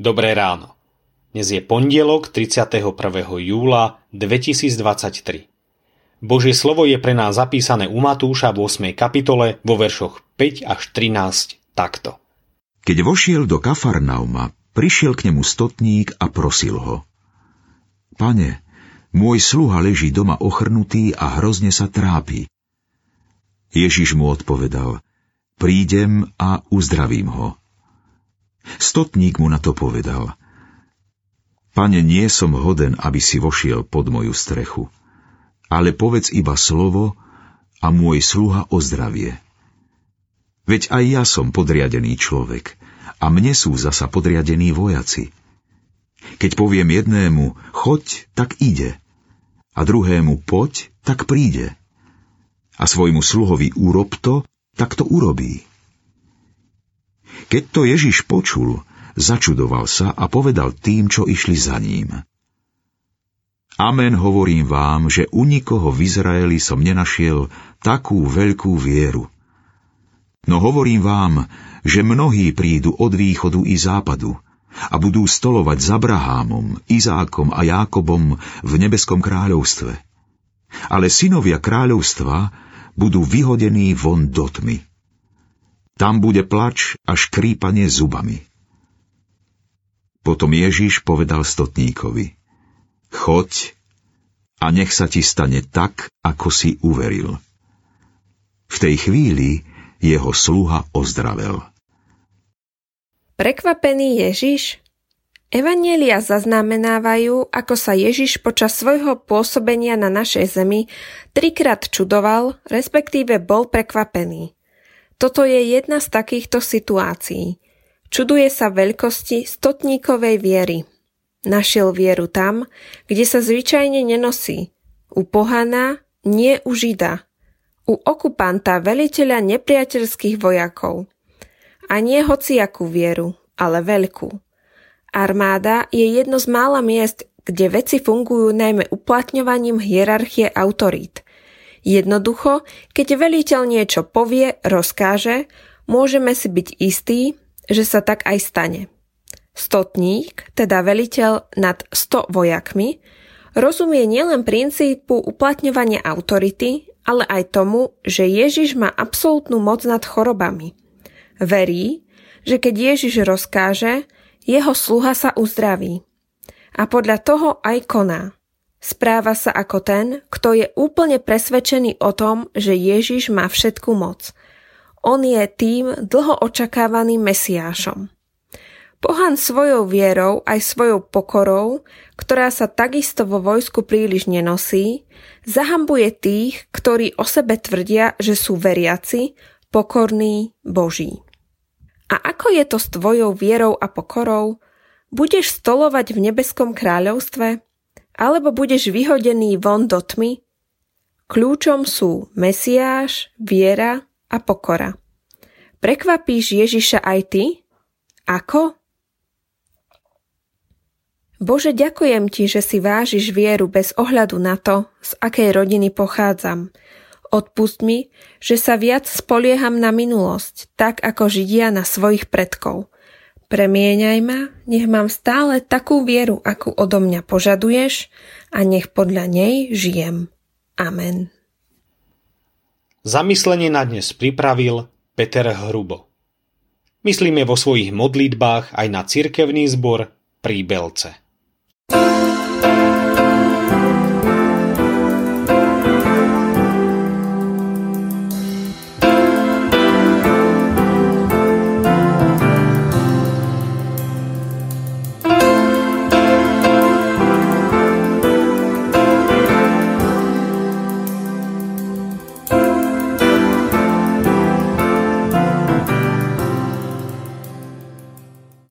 Dobré ráno. Dnes je pondelok 31. júla 2023. Božie slovo je pre nás zapísané u Matúša v 8. kapitole vo veršoch 5 až 13 takto. Keď vošiel do Kafarnauma, prišiel k nemu stotník a prosil ho. Pane, môj sluha leží doma ochrnutý a hrozne sa trápi. Ježiš mu odpovedal, prídem a uzdravím ho. Stotník mu na to povedal. Pane, nie som hoden, aby si vošiel pod moju strechu, ale povedz iba slovo a môj sluha ozdravie. Veď aj ja som podriadený človek a mne sú zasa podriadení vojaci. Keď poviem jednému, choď, tak ide, a druhému poď, tak príde. A svojmu sluhovi urob to, tak to urobí. Keď to Ježiš počul, začudoval sa a povedal tým, čo išli za ním. Amen hovorím vám, že u nikoho v Izraeli som nenašiel takú veľkú vieru. No hovorím vám, že mnohí prídu od východu i západu a budú stolovať s Abrahámom, Izákom a Jákobom v nebeskom kráľovstve. Ale synovia kráľovstva budú vyhodení von do tmy. Tam bude plač a škrípanie zubami. Potom Ježiš povedal stotníkovi, choď a nech sa ti stane tak, ako si uveril. V tej chvíli jeho sluha ozdravel. Prekvapený Ježiš? Evanielia zaznamenávajú, ako sa Ježiš počas svojho pôsobenia na našej zemi trikrát čudoval, respektíve bol prekvapený. Toto je jedna z takýchto situácií. Čuduje sa veľkosti stotníkovej viery. Našiel vieru tam, kde sa zvyčajne nenosí. U pohana, nie u žida. U okupanta, veliteľa nepriateľských vojakov. A nie hociakú vieru, ale veľkú. Armáda je jedno z mála miest, kde veci fungujú najmä uplatňovaním hierarchie autorít – Jednoducho, keď veliteľ niečo povie, rozkáže, môžeme si byť istí, že sa tak aj stane. Stotník, teda veliteľ nad 100 vojakmi, rozumie nielen princípu uplatňovania autority, ale aj tomu, že Ježiš má absolútnu moc nad chorobami. Verí, že keď Ježiš rozkáže, jeho sluha sa uzdraví. A podľa toho aj koná. Správa sa ako ten, kto je úplne presvedčený o tom, že Ježiš má všetku moc. On je tým dlho očakávaným mesiášom. Pohan svojou vierou aj svojou pokorou, ktorá sa takisto vo vojsku príliš nenosí, zahambuje tých, ktorí o sebe tvrdia, že sú veriaci, pokorní, boží. A ako je to s tvojou vierou a pokorou? Budeš stolovať v nebeskom kráľovstve? Alebo budeš vyhodený von do tmy? Kľúčom sú Mesiáš, viera a pokora. Prekvapíš Ježiša aj ty? Ako? Bože, ďakujem ti, že si vážiš vieru bez ohľadu na to, z akej rodiny pochádzam. Odpust mi, že sa viac spolieham na minulosť, tak ako Židia na svojich predkov. Premieňaj ma, nech mám stále takú vieru, akú odo mňa požaduješ a nech podľa nej žijem. Amen. Zamyslenie na dnes pripravil Peter Hrubo. Myslíme vo svojich modlitbách aj na cirkevný zbor Príbelce. thank